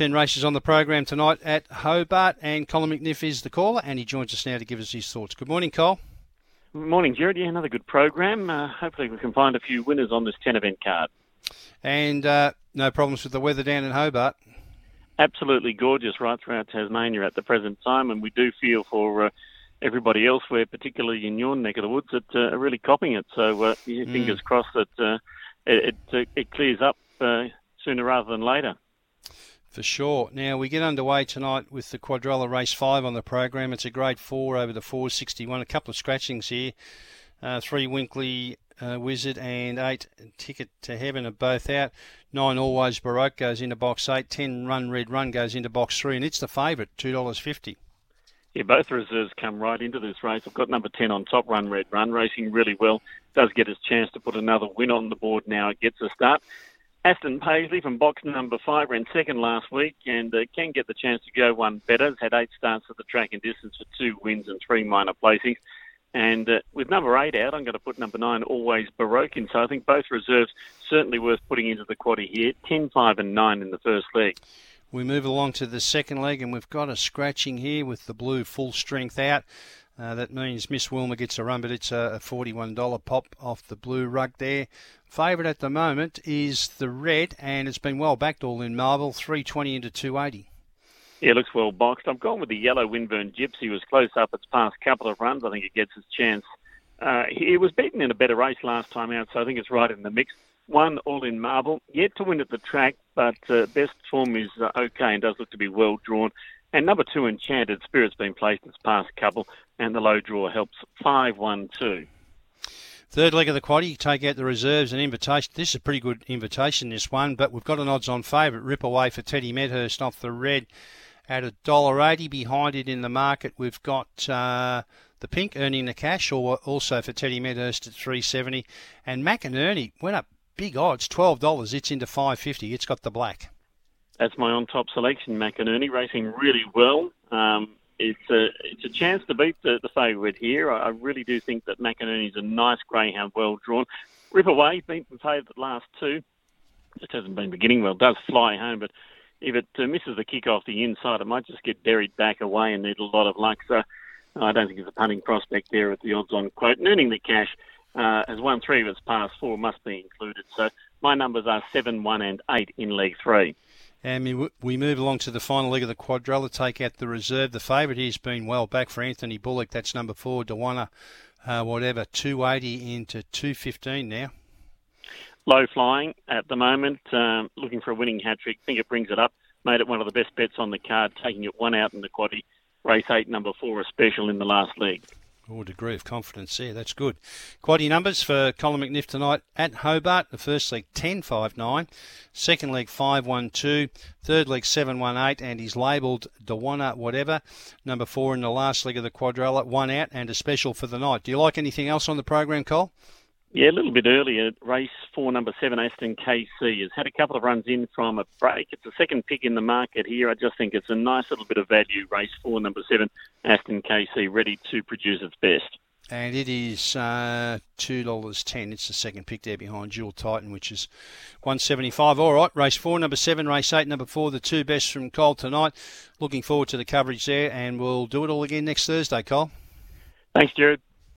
10 races on the program tonight at Hobart, and Colin McNiff is the caller, and he joins us now to give us his thoughts. Good morning, Cole. Morning, Jared. Yeah, another good program. Uh, hopefully, we can find a few winners on this 10 event card. And uh, no problems with the weather down in Hobart? Absolutely gorgeous right throughout Tasmania at the present time, and we do feel for uh, everybody elsewhere, particularly in your neck of the woods, that uh, are really copping it. So, uh, mm. fingers crossed that uh, it, it, it, clears up sooner rather than later. For sure. Now we get underway tonight with the Quadrella Race 5 on the program. It's a grade 4 over the 461. A couple of scratchings here. Uh, three Winkley uh, Wizard and eight Ticket to Heaven are both out. Nine Always Baroque goes into box eight. Ten Run Red Run goes into box three, and it's the favourite, $2.50. Yeah, both reserves come right into this race. I've got number 10 on top, Run Red Run, racing really well. Does get his chance to put another win on the board now. It gets a start. Aston Paisley from box number five ran second last week and uh, can get the chance to go one better. Has had eight starts at the track and distance for two wins and three minor placings. And uh, with number eight out, I'm going to put number nine, Always Baroque, in. So I think both reserves certainly worth putting into the quaddy here. 10, 5, and 9 in the first leg. We move along to the second leg, and we've got a scratching here with the blue full strength out. Uh, that means Miss Wilma gets a run, but it's a $41 pop off the blue rug there. Favourite at the moment is the red, and it's been well backed all in marble, 320 into 280. Yeah, it looks well boxed. I've gone with the yellow Windburn Gypsy. Was close up its past couple of runs. I think it gets its chance. Uh, he was beaten in a better race last time out, so I think it's right in the mix. One all in marble, yet to win at the track, but uh, best form is uh, okay and does look to be well drawn. And number two, Enchanted Spirit's been placed its past couple, and the low draw helps. 5 1 2. Third leg of the quaddy, take out the reserves and invitation. This is a pretty good invitation, this one, but we've got an odds on favourite. Rip away for Teddy Medhurst off the red at a dollar eighty. Behind it in the market, we've got uh, the pink earning the cash, or also for Teddy Medhurst at three seventy. And McInerney went up big odds, twelve dollars. It's into five fifty. It's got the black. That's my on-top selection, McInerney, racing really well. Um, it's a it's a chance to beat the, the favourite here. I, I really do think that McInerney's a nice greyhound, well drawn. Rip away, the favourite last two. Just hasn't been beginning well. Does fly home, but if it uh, misses the kick off the inside, it might just get buried back away and need a lot of luck. So I don't think there's a punting prospect there at the odds-on quote. And earning the cash uh, has won three of its past four, must be included. So my numbers are seven, one, and eight in leg three. And we move along to the final leg of the quadrella. Take out the reserve. The favourite here's been well back for Anthony Bullock. That's number four, Dewana, uh, whatever, 280 into 215 now. Low flying at the moment, um, looking for a winning hat trick. Think it brings it up. Made it one of the best bets on the card, taking it one out in the quaddy. Race eight, number four, a special in the last leg. Oh, degree of confidence there. That's good. Quaddy numbers for Colin McNiff tonight at Hobart. The first leg 10 5 9, second leg 5 1 2, third leg 7 1 8, and he's labelled Dewana whatever. Number four in the last leg of the quadrella, one out and a special for the night. Do you like anything else on the program, Cole? Yeah, a little bit earlier. Race four, number seven, Aston KC has had a couple of runs in from a break. It's the second pick in the market here. I just think it's a nice little bit of value. Race four, number seven, Aston KC, ready to produce its best. And it is uh, two dollars ten. It's the second pick there behind Jewel Titan, which is one seventy five. All right, race four, number seven, race eight, number four, the two best from Cole tonight. Looking forward to the coverage there, and we'll do it all again next Thursday, Cole. Thanks, Jared.